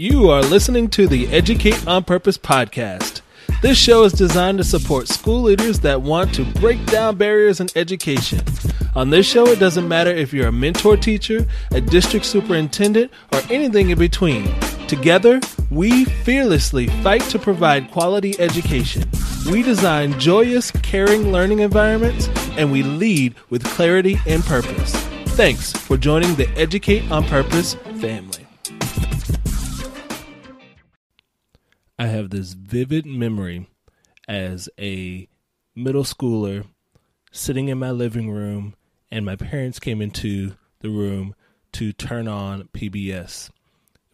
You are listening to the Educate on Purpose podcast. This show is designed to support school leaders that want to break down barriers in education. On this show, it doesn't matter if you're a mentor teacher, a district superintendent, or anything in between. Together, we fearlessly fight to provide quality education. We design joyous, caring learning environments, and we lead with clarity and purpose. Thanks for joining the Educate on Purpose family. I have this vivid memory as a middle schooler sitting in my living room, and my parents came into the room to turn on PBS.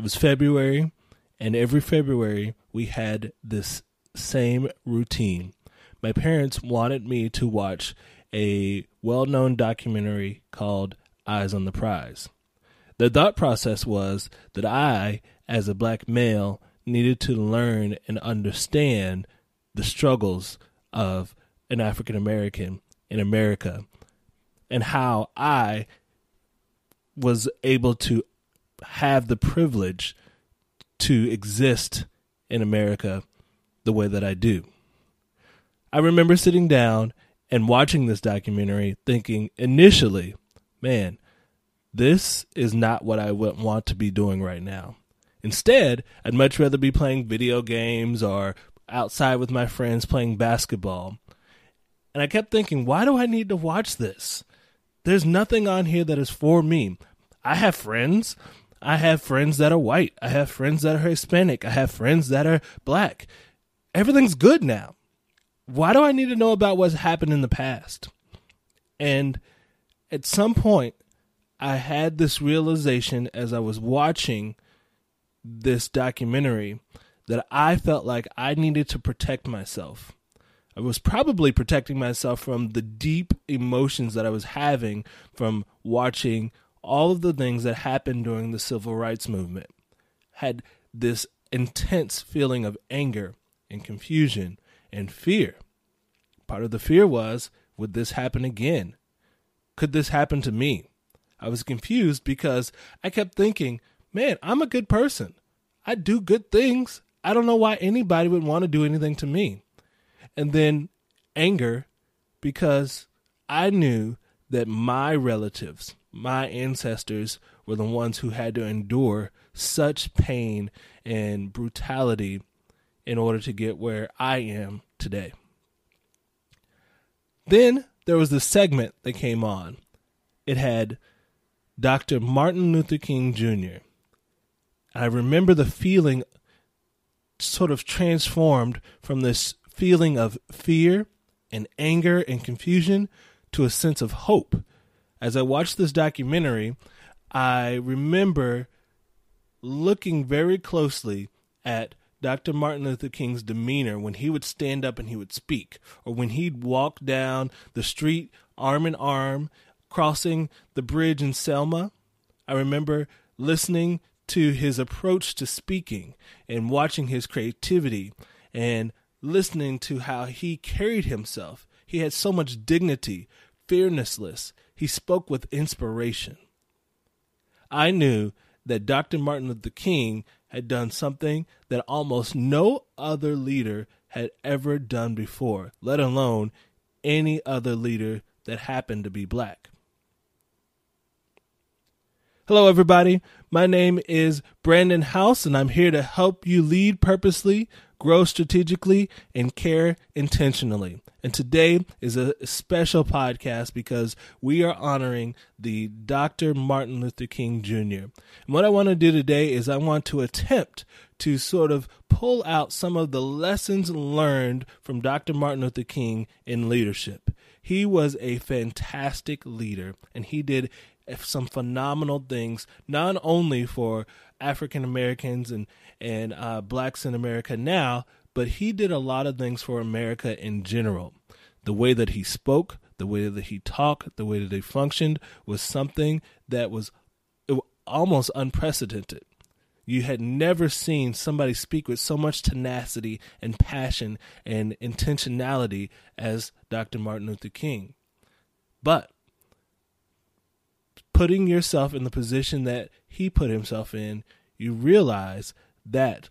It was February, and every February we had this same routine. My parents wanted me to watch a well known documentary called Eyes on the Prize. The thought process was that I, as a black male, needed to learn and understand the struggles of an African American in America and how I was able to have the privilege to exist in America the way that I do. I remember sitting down and watching this documentary thinking initially, man, this is not what I would want to be doing right now. Instead, I'd much rather be playing video games or outside with my friends playing basketball. And I kept thinking, why do I need to watch this? There's nothing on here that is for me. I have friends. I have friends that are white. I have friends that are Hispanic. I have friends that are black. Everything's good now. Why do I need to know about what's happened in the past? And at some point, I had this realization as I was watching this documentary that I felt like I needed to protect myself. I was probably protecting myself from the deep emotions that I was having from watching all of the things that happened during the civil rights movement. Had this intense feeling of anger and confusion and fear. Part of the fear was would this happen again? Could this happen to me? I was confused because I kept thinking, man, I'm a good person. I do good things. I don't know why anybody would want to do anything to me. And then anger because I knew that my relatives, my ancestors, were the ones who had to endure such pain and brutality in order to get where I am today. Then there was the segment that came on. It had Dr. Martin Luther King Jr. I remember the feeling sort of transformed from this feeling of fear and anger and confusion to a sense of hope. As I watched this documentary, I remember looking very closely at Dr. Martin Luther King's demeanor when he would stand up and he would speak, or when he'd walk down the street arm in arm, crossing the bridge in Selma. I remember listening to his approach to speaking and watching his creativity and listening to how he carried himself. He had so much dignity, fearlessness. He spoke with inspiration. I knew that Dr. Martin Luther King had done something that almost no other leader had ever done before, let alone any other leader that happened to be black. Hello, everybody. My name is Brandon House, and I'm here to help you lead purposely, grow strategically, and care intentionally. And today is a special podcast because we are honoring the Dr. Martin Luther King Jr. And what I want to do today is I want to attempt to sort of pull out some of the lessons learned from Dr. Martin Luther King in leadership. He was a fantastic leader, and he did some phenomenal things, not only for African Americans and and uh, blacks in America now, but he did a lot of things for America in general. The way that he spoke, the way that he talked, the way that he functioned was something that was almost unprecedented. You had never seen somebody speak with so much tenacity and passion and intentionality as Dr. Martin Luther King. But putting yourself in the position that he put himself in, you realize that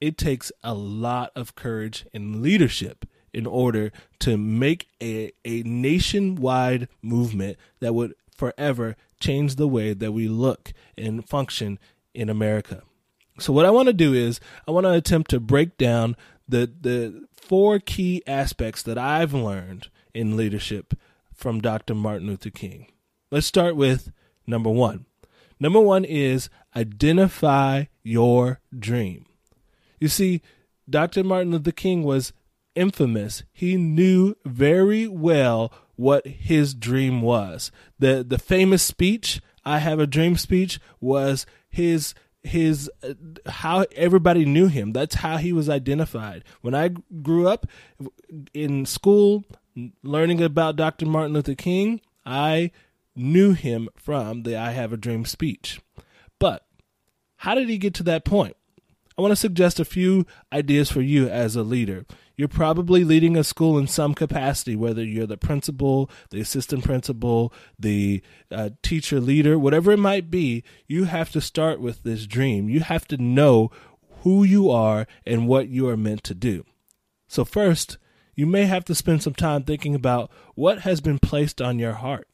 it takes a lot of courage and leadership in order to make a, a nationwide movement that would forever change the way that we look and function in America. So what I want to do is I want to attempt to break down the the four key aspects that I've learned in leadership from Dr. Martin Luther King. Let's start with number 1. Number 1 is identify your dream. You see, Dr. Martin Luther King was infamous. He knew very well what his dream was. The the famous speech, I have a dream speech was his his uh, how everybody knew him. That's how he was identified. When I grew up in school learning about Dr. Martin Luther King, I knew him from the I have a dream speech. But how did he get to that point? I want to suggest a few ideas for you as a leader. You're probably leading a school in some capacity, whether you're the principal, the assistant principal, the uh, teacher leader, whatever it might be. You have to start with this dream. You have to know who you are and what you are meant to do. So, first, you may have to spend some time thinking about what has been placed on your heart.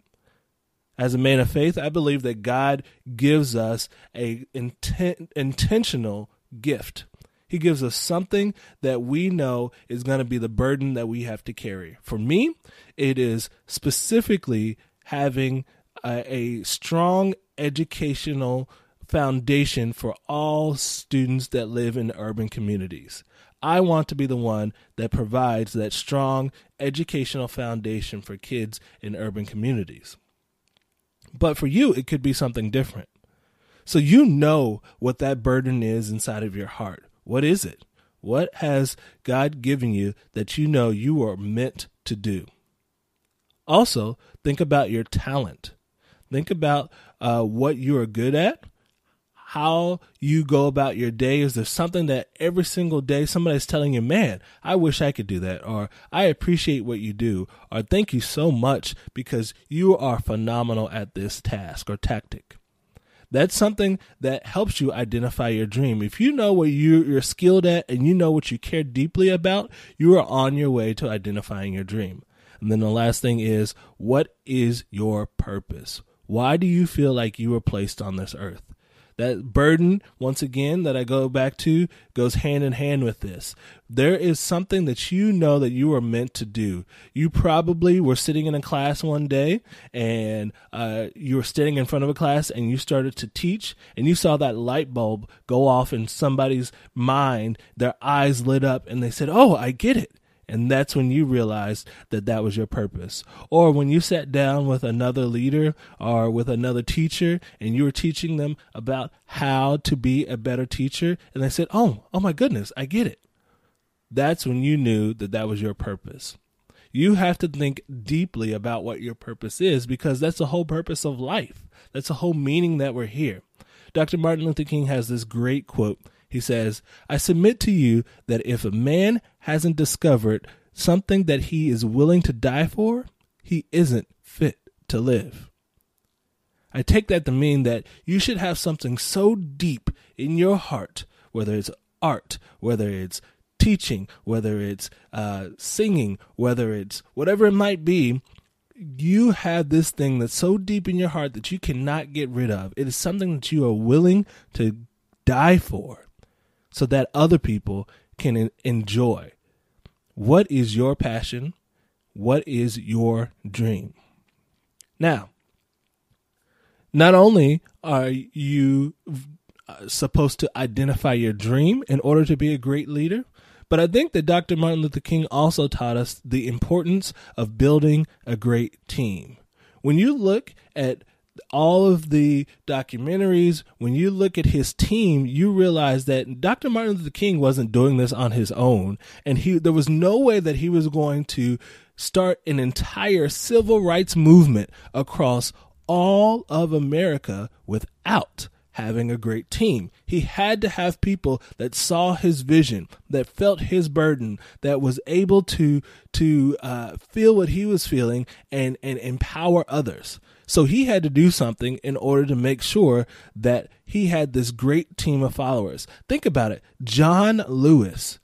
As a man of faith, I believe that God gives us a intent, intentional gift. He gives us something that we know is going to be the burden that we have to carry. For me, it is specifically having a, a strong educational foundation for all students that live in urban communities. I want to be the one that provides that strong educational foundation for kids in urban communities. But for you, it could be something different. So you know what that burden is inside of your heart. What is it? What has God given you that you know you are meant to do? Also, think about your talent. Think about uh, what you are good at, how you go about your day. Is there something that every single day somebody's telling you, man, I wish I could do that, or I appreciate what you do, or thank you so much because you are phenomenal at this task or tactic? That's something that helps you identify your dream. If you know what you, are skilled at and you know what you care deeply about, you are on your way to identifying your dream. And then the last thing is, what is your purpose? Why do you feel like you were placed on this earth? That burden, once again, that I go back to, goes hand in hand with this. There is something that you know that you are meant to do. You probably were sitting in a class one day and uh, you were sitting in front of a class and you started to teach and you saw that light bulb go off in somebody's mind. Their eyes lit up and they said, Oh, I get it. And that's when you realized that that was your purpose. Or when you sat down with another leader or with another teacher and you were teaching them about how to be a better teacher and they said, "Oh, oh my goodness, I get it." That's when you knew that that was your purpose. You have to think deeply about what your purpose is because that's the whole purpose of life. That's the whole meaning that we're here. Dr. Martin Luther King has this great quote he says, I submit to you that if a man hasn't discovered something that he is willing to die for, he isn't fit to live. I take that to mean that you should have something so deep in your heart, whether it's art, whether it's teaching, whether it's uh, singing, whether it's whatever it might be, you have this thing that's so deep in your heart that you cannot get rid of. It is something that you are willing to die for so that other people can enjoy. What is your passion? What is your dream? Now, not only are you uh, supposed to identify your dream in order to be a great leader, but I think that Dr. Martin Luther King also taught us the importance of building a great team. When you look at all of the documentaries, when you look at his team, you realize that Dr. Martin Luther King wasn't doing this on his own. And he, there was no way that he was going to start an entire civil rights movement across all of America without having a great team. He had to have people that saw his vision, that felt his burden, that was able to to uh, feel what he was feeling and and empower others. So he had to do something in order to make sure that he had this great team of followers. Think about it. John Lewis,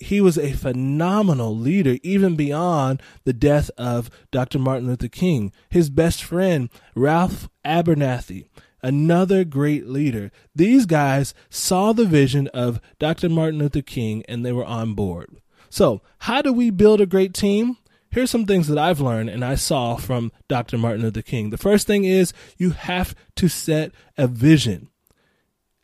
he was a phenomenal leader, even beyond the death of Dr. Martin Luther King. His best friend, Ralph Abernathy, another great leader. These guys saw the vision of Dr. Martin Luther King and they were on board. So, how do we build a great team? Here's some things that I've learned and I saw from Dr. Martin Luther King. The first thing is you have to set a vision.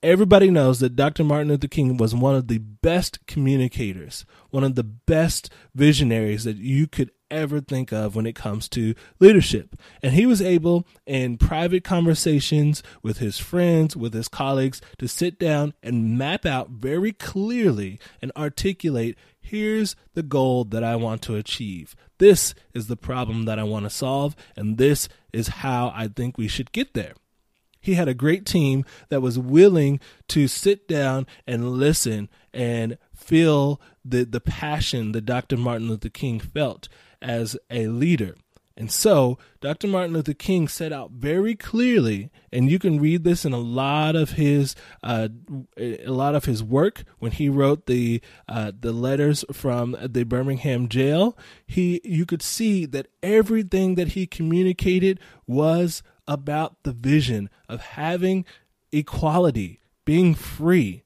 Everybody knows that Dr. Martin Luther King was one of the best communicators, one of the best visionaries that you could ever think of when it comes to leadership. And he was able, in private conversations with his friends, with his colleagues, to sit down and map out very clearly and articulate here's the goal that I want to achieve. This is the problem that I want to solve, and this is how I think we should get there. He had a great team that was willing to sit down and listen and feel the, the passion that Dr. Martin Luther King felt as a leader. And so Dr. Martin Luther King set out very clearly, and you can read this in a lot of his uh, a lot of his work when he wrote the uh, the letters from the Birmingham jail. He you could see that everything that he communicated was about the vision of having equality, being free.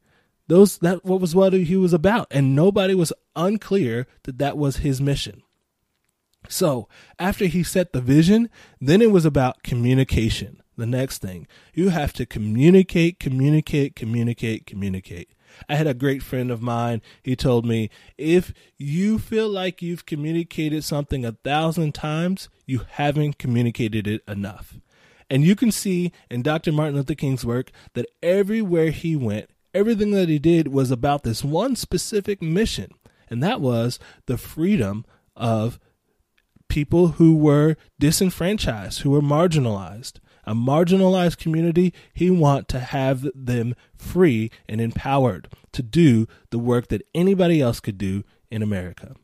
Those that what was what he was about, and nobody was unclear that that was his mission. So after he set the vision, then it was about communication. The next thing you have to communicate, communicate, communicate, communicate. I had a great friend of mine. He told me, if you feel like you've communicated something a thousand times, you haven't communicated it enough. And you can see in Dr. Martin Luther King's work that everywhere he went, everything that he did was about this one specific mission, and that was the freedom of people who were disenfranchised, who were marginalized. A marginalized community, he want to have them free and empowered to do the work that anybody else could do in America.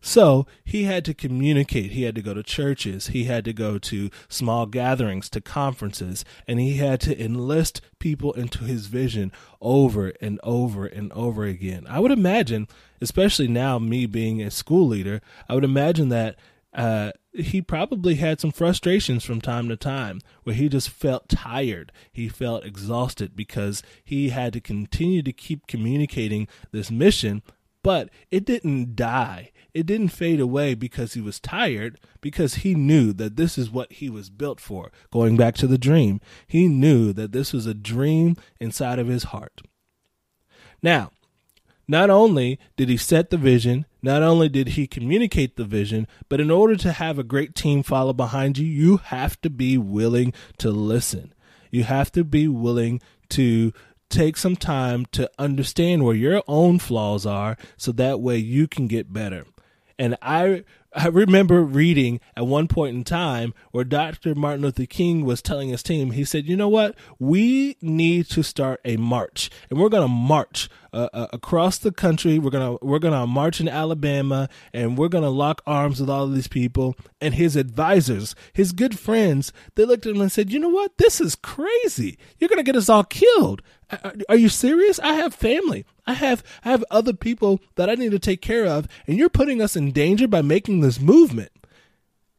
So he had to communicate. He had to go to churches. He had to go to small gatherings, to conferences, and he had to enlist people into his vision over and over and over again. I would imagine, especially now, me being a school leader, I would imagine that uh, he probably had some frustrations from time to time where he just felt tired. He felt exhausted because he had to continue to keep communicating this mission, but it didn't die. It didn't fade away because he was tired, because he knew that this is what he was built for. Going back to the dream, he knew that this was a dream inside of his heart. Now, not only did he set the vision, not only did he communicate the vision, but in order to have a great team follow behind you, you have to be willing to listen. You have to be willing to take some time to understand where your own flaws are so that way you can get better. And I I remember reading at one point in time where Dr. Martin Luther King was telling his team, he said, you know what? We need to start a march and we're going to march uh, uh, across the country. We're going to, we're to march in Alabama and we're going to lock arms with all of these people. And his advisors, his good friends, they looked at him and said, you know what? This is crazy. You're going to get us all killed. Are you serious? I have family. I have I have other people that I need to take care of, and you're putting us in danger by making this movement.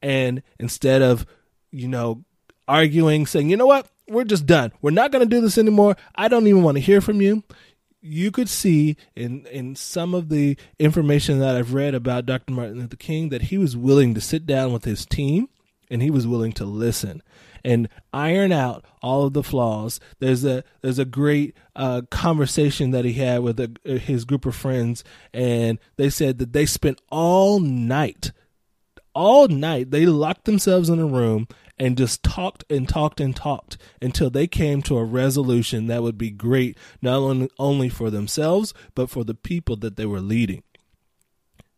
And instead of, you know, arguing, saying, you know what, we're just done. We're not going to do this anymore. I don't even want to hear from you. You could see in in some of the information that I've read about Dr. Martin Luther King that he was willing to sit down with his team and he was willing to listen and iron out all of the flaws. There's a there's a great uh, conversation that he had with a, his group of friends, and they said that they spent all night, all night. They locked themselves in a room and just talked and talked and talked until they came to a resolution that would be great not only for themselves but for the people that they were leading.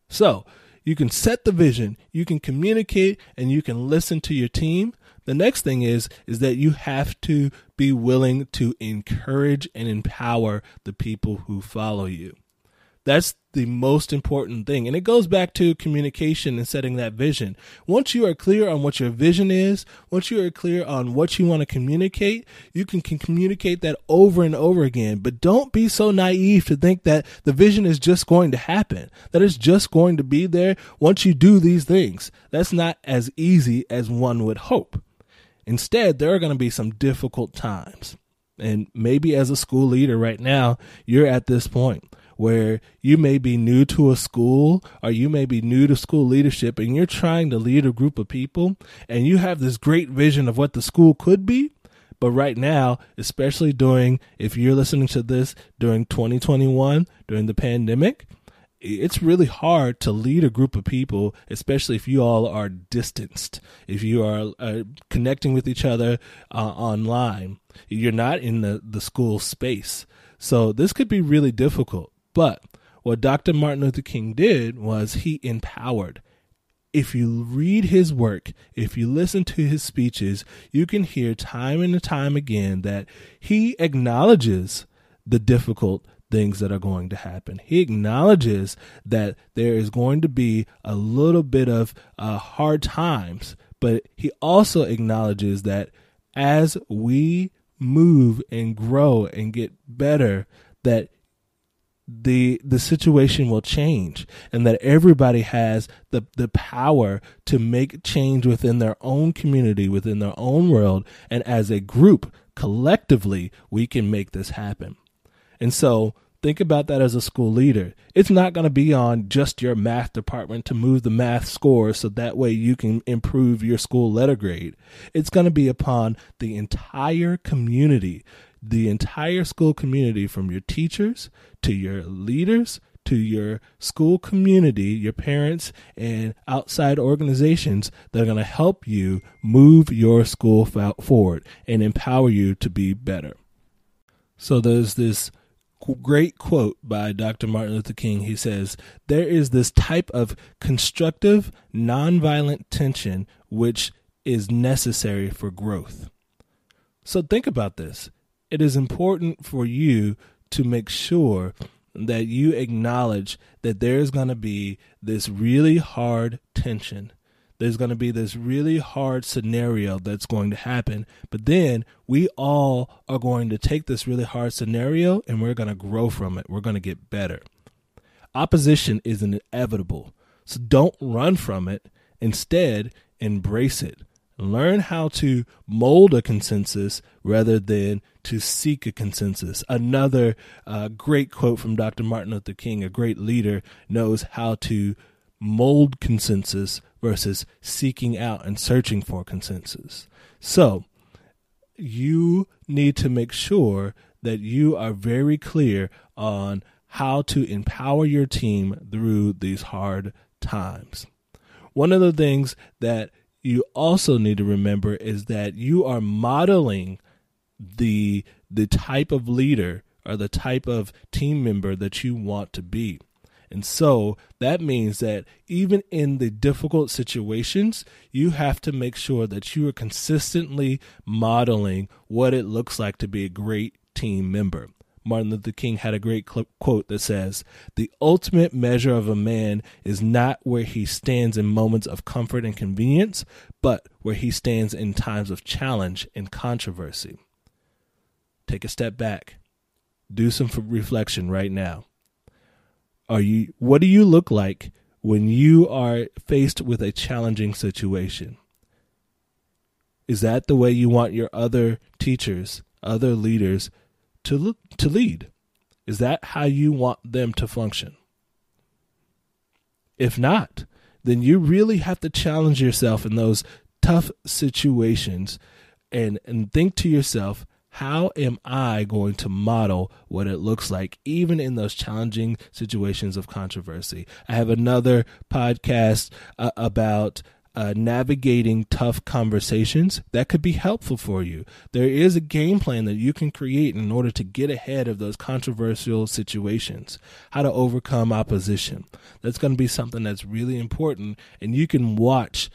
So you can set the vision, you can communicate, and you can listen to your team. The next thing is is that you have to be willing to encourage and empower the people who follow you. That's the most important thing. And it goes back to communication and setting that vision. Once you are clear on what your vision is, once you are clear on what you want to communicate, you can, can communicate that over and over again. But don't be so naive to think that the vision is just going to happen, that it's just going to be there once you do these things. That's not as easy as one would hope. Instead, there are going to be some difficult times. And maybe as a school leader right now, you're at this point where you may be new to a school or you may be new to school leadership and you're trying to lead a group of people and you have this great vision of what the school could be. But right now, especially during, if you're listening to this during 2021, during the pandemic, it's really hard to lead a group of people, especially if you all are distanced, if you are uh, connecting with each other uh, online. You're not in the, the school space. So this could be really difficult. But what Dr. Martin Luther King did was he empowered. If you read his work, if you listen to his speeches, you can hear time and time again that he acknowledges the difficult things that are going to happen. He acknowledges that there is going to be a little bit of uh, hard times, but he also acknowledges that as we move and grow and get better, that the the situation will change and that everybody has the the power to make change within their own community within their own world. And as a group collectively we can make this happen. And so think about that as a school leader. It's not going to be on just your math department to move the math scores so that way you can improve your school letter grade. It's going to be upon the entire community the entire school community from your teachers to your leaders to your school community, your parents, and outside organizations that are going to help you move your school forward and empower you to be better. So there's this great quote by Dr. Martin Luther King. He says, There is this type of constructive, nonviolent tension which is necessary for growth. So think about this it is important for you to make sure that you acknowledge that there's going to be this really hard tension. There's going to be this really hard scenario that's going to happen. But then we all are going to take this really hard scenario and we're going to grow from it. We're going to get better. Opposition is inevitable. So don't run from it. Instead, embrace it. Learn how to mold a consensus rather than to seek a consensus. Another uh, great quote from Dr. Martin Luther King, a great leader, knows how to mold consensus versus seeking out and searching for consensus. So, you need to make sure that you are very clear on how to empower your team through these hard times. One of the things that you also need to remember is that you are modeling the the type of leader or the type of team member that you want to be. And so that means that even in the difficult situations, you have to make sure that you are consistently modeling what it looks like to be a great team member. Martin Luther King had a great quote that says, The ultimate measure of a man is not where he stands in moments of comfort and convenience, but where he stands in times of challenge and controversy. Take a step back. Do some reflection right now. Are you what do you look like when you are faced with a challenging situation? Is that the way you want your other teachers, other leaders to to lead? Is that how you want them to function? If not, then you really have to challenge yourself in those tough situations and and think to yourself, how am I going to model what it looks like, even in those challenging situations of controversy? I have another podcast uh, about uh, navigating tough conversations that could be helpful for you. There is a game plan that you can create in order to get ahead of those controversial situations, how to overcome opposition. That's going to be something that's really important, and you can watch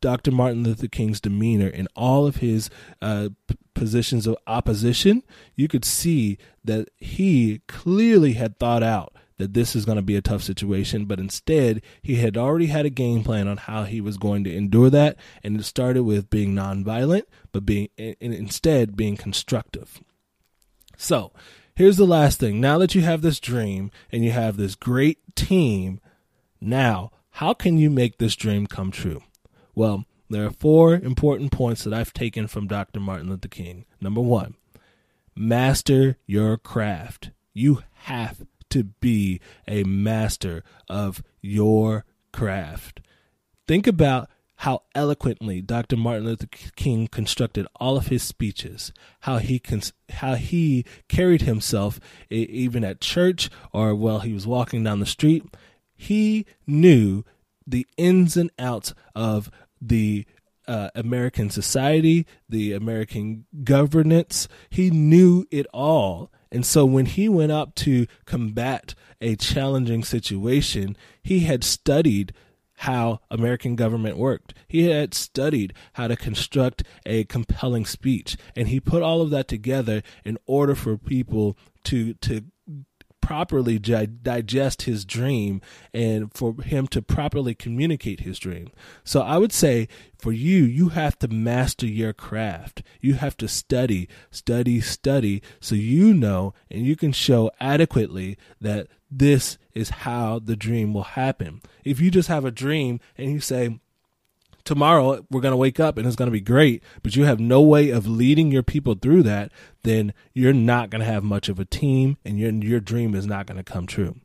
Dr. Martin Luther King's demeanor in all of his uh, p- positions of opposition, you could see that he clearly had thought out that this is going to be a tough situation, but instead he had already had a game plan on how he was going to endure that, and it started with being nonviolent, but being instead being constructive. So, here's the last thing. Now that you have this dream and you have this great team, now how can you make this dream come true? Well, there are four important points that I've taken from Dr. Martin Luther King. Number one, master your craft. You have to be a master of your craft. Think about how eloquently Dr. Martin Luther King constructed all of his speeches, how he cons- how he carried himself even at church or while he was walking down the street. He knew the ins and outs of the uh, American society, the American governance. He knew it all. And so when he went up to combat a challenging situation, he had studied how American government worked. He had studied how to construct a compelling speech, and he put all of that together in order for people to to properly digest his dream and for him to properly communicate his dream. So I would say for you, you have to master your craft. You have to study, study, study so you know and you can show adequately that this is how the dream will happen. If you just have a dream and you say, tomorrow we're going to wake up and it's going to be great, but you have no way of leading your people through that, then you're not going to have much of a team and your your dream is not going to come true.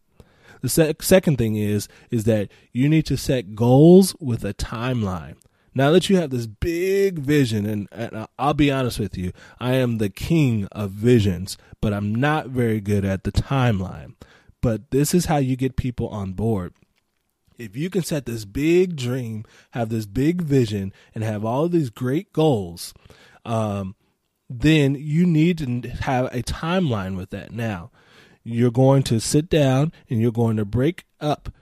The se- second thing is is that you need to set goals with a timeline. Now that you have this big vision, and, and, I'll be honest with you, I am the king of visions, but I'm not very good at the timeline. But this is how you get people on board if you can set this big dream, have this big vision, and have all these great goals, um, then you need to have a timeline with that. Now, you're going to sit down and you're going to break up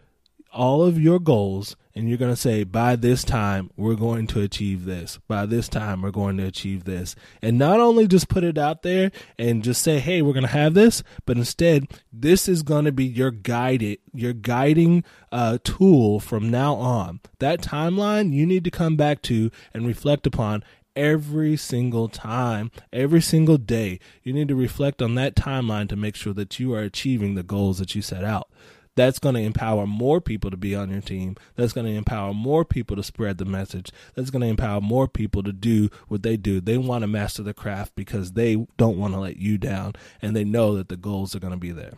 all of your goals and you're going to say by this time we're going to achieve this. By this time we're going to achieve this. And not only just put it out there and just say hey we're going to have this but instead this is going to be your guided your guiding uh, tool from now on. That timeline you need to come back to and reflect upon every single time, every single day. You need to reflect on that timeline to make sure that you are achieving the goals that you set out that's going to empower more people to be on your team. That's going to empower more people to spread the message. That's going to empower more people to do what they do. They want to master the craft because they don't want to let you down and they know that the goals are going to be there.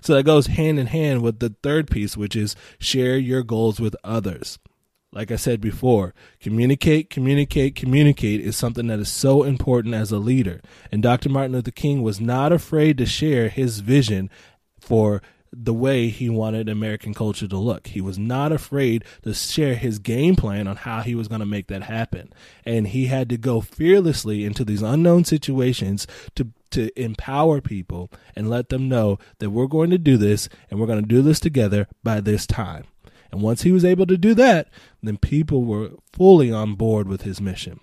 So that goes hand in hand with the third piece, which is share your goals with others. Like I said before, communicate, communicate, communicate is something that is so important as a leader. And Dr. Martin Luther King was not afraid to share his vision for the way he wanted American culture to look. He was not afraid to share his game plan on how he was going to make that happen. And he had to go fearlessly into these unknown situations to to empower people and let them know that we're going to do this and we're going to do this together by this time. And once he was able to do that, then people were fully on board with his mission.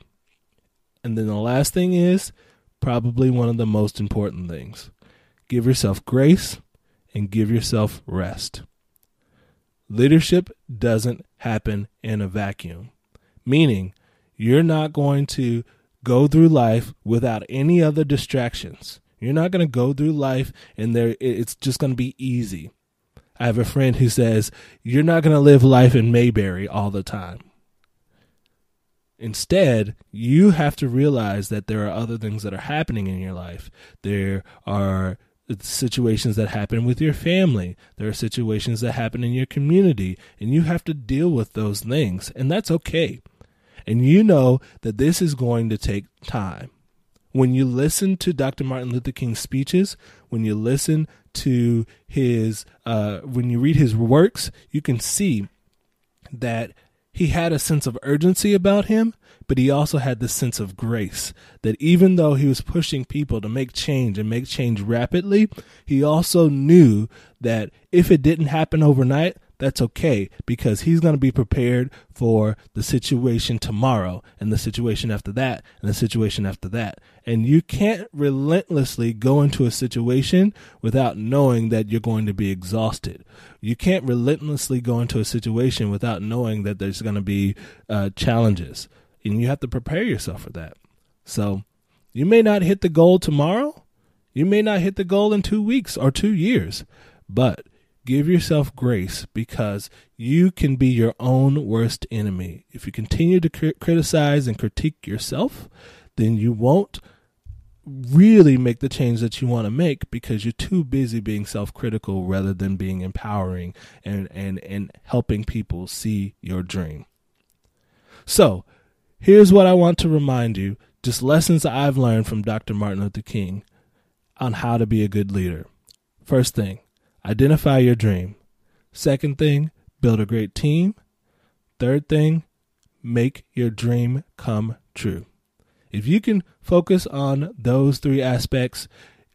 And then the last thing is probably one of the most important things. Give yourself grace and give yourself rest. Leadership doesn't happen in a vacuum, meaning you're not going to go through life without any other distractions. You're not going to go through life and there it's just going to be easy. I have a friend who says you're not going to live life in Mayberry all the time. Instead, you have to realize that there are other things that are happening in your life. There are situations that happen with your family. There are situations that happen in your community, and you have to deal with those things, and that's okay. And you know that this is going to take time. When you listen to Dr. Martin Luther King's speeches, when you listen to his, uh, when you read his works, you can see that he had a sense of urgency about him, but he also had this sense of grace that even though he was pushing people to make change and make change rapidly, he also knew that if it didn't happen overnight, that's okay because he's going to be prepared for the situation tomorrow and the situation after that and the situation after that. And you can't relentlessly go into a situation without knowing that you're going to be exhausted. You can't relentlessly go into a situation without knowing that there's going to be uh, challenges. And you have to prepare yourself for that. So you may not hit the goal tomorrow. You may not hit the goal in two weeks or two years, but give yourself grace because you can be your own worst enemy. If you continue to cr- criticize and critique yourself, then you won't really make the change that you want to make because you're too busy being self-critical rather than being empowering and and and helping people see your dream. So, here's what I want to remind you, just lessons I've learned from Dr. Martin Luther King on how to be a good leader. First thing, identify your dream. Second thing, build a great team. Third thing, make your dream come true. If you can focus on those three aspects,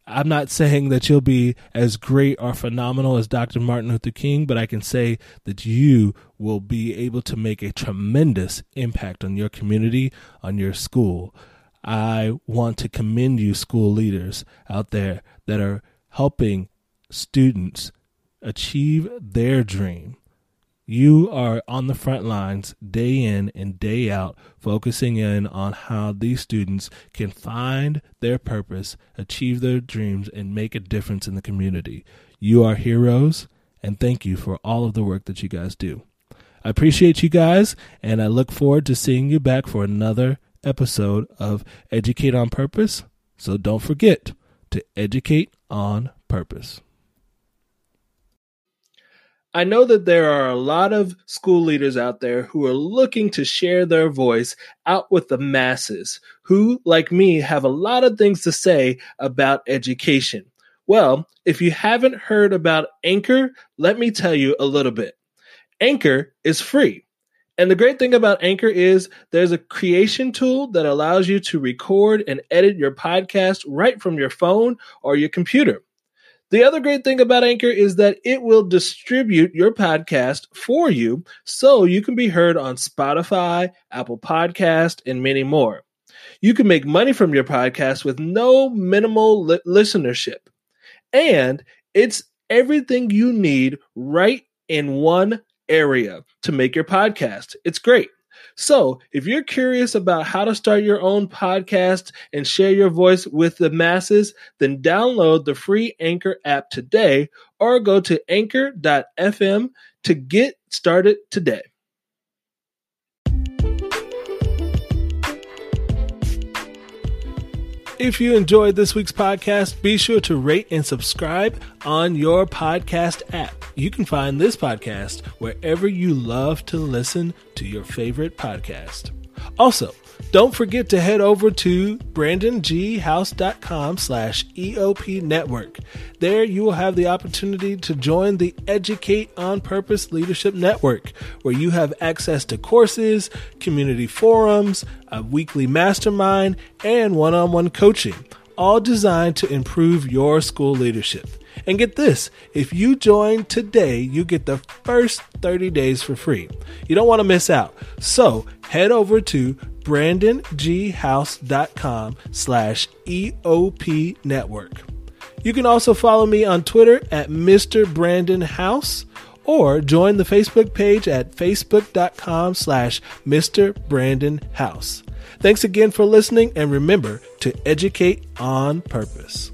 I'm not saying that you'll be as great or phenomenal as Dr. Martin Luther King, but I can say that you will be able to make a tremendous impact on your community, on your school. I want to commend you, school leaders out there that are helping students achieve their dream you are on the front lines day in and day out, focusing in on how these students can find their purpose, achieve their dreams, and make a difference in the community. You are heroes, and thank you for all of the work that you guys do. I appreciate you guys, and I look forward to seeing you back for another episode of Educate on Purpose. So don't forget to educate on purpose. I know that there are a lot of school leaders out there who are looking to share their voice out with the masses, who, like me, have a lot of things to say about education. Well, if you haven't heard about Anchor, let me tell you a little bit. Anchor is free. And the great thing about Anchor is there's a creation tool that allows you to record and edit your podcast right from your phone or your computer. The other great thing about Anchor is that it will distribute your podcast for you so you can be heard on Spotify, Apple Podcast, and many more. You can make money from your podcast with no minimal li- listenership. And it's everything you need right in one area to make your podcast. It's great. So, if you're curious about how to start your own podcast and share your voice with the masses, then download the free Anchor app today or go to anchor.fm to get started today. If you enjoyed this week's podcast, be sure to rate and subscribe on your podcast app. You can find this podcast wherever you love to listen to your favorite podcast. Also, don't forget to head over to brandonghouse.com slash EOP network. There you will have the opportunity to join the Educate on Purpose Leadership Network, where you have access to courses, community forums, a weekly mastermind, and one-on-one coaching, all designed to improve your school leadership. And get this if you join today, you get the first 30 days for free. You don't want to miss out. So head over to brandonghouse.com slash EOP network. You can also follow me on Twitter at Mr. Brandon House or join the Facebook page at facebook.com slash Mr. Brandon House. Thanks again for listening and remember to educate on purpose.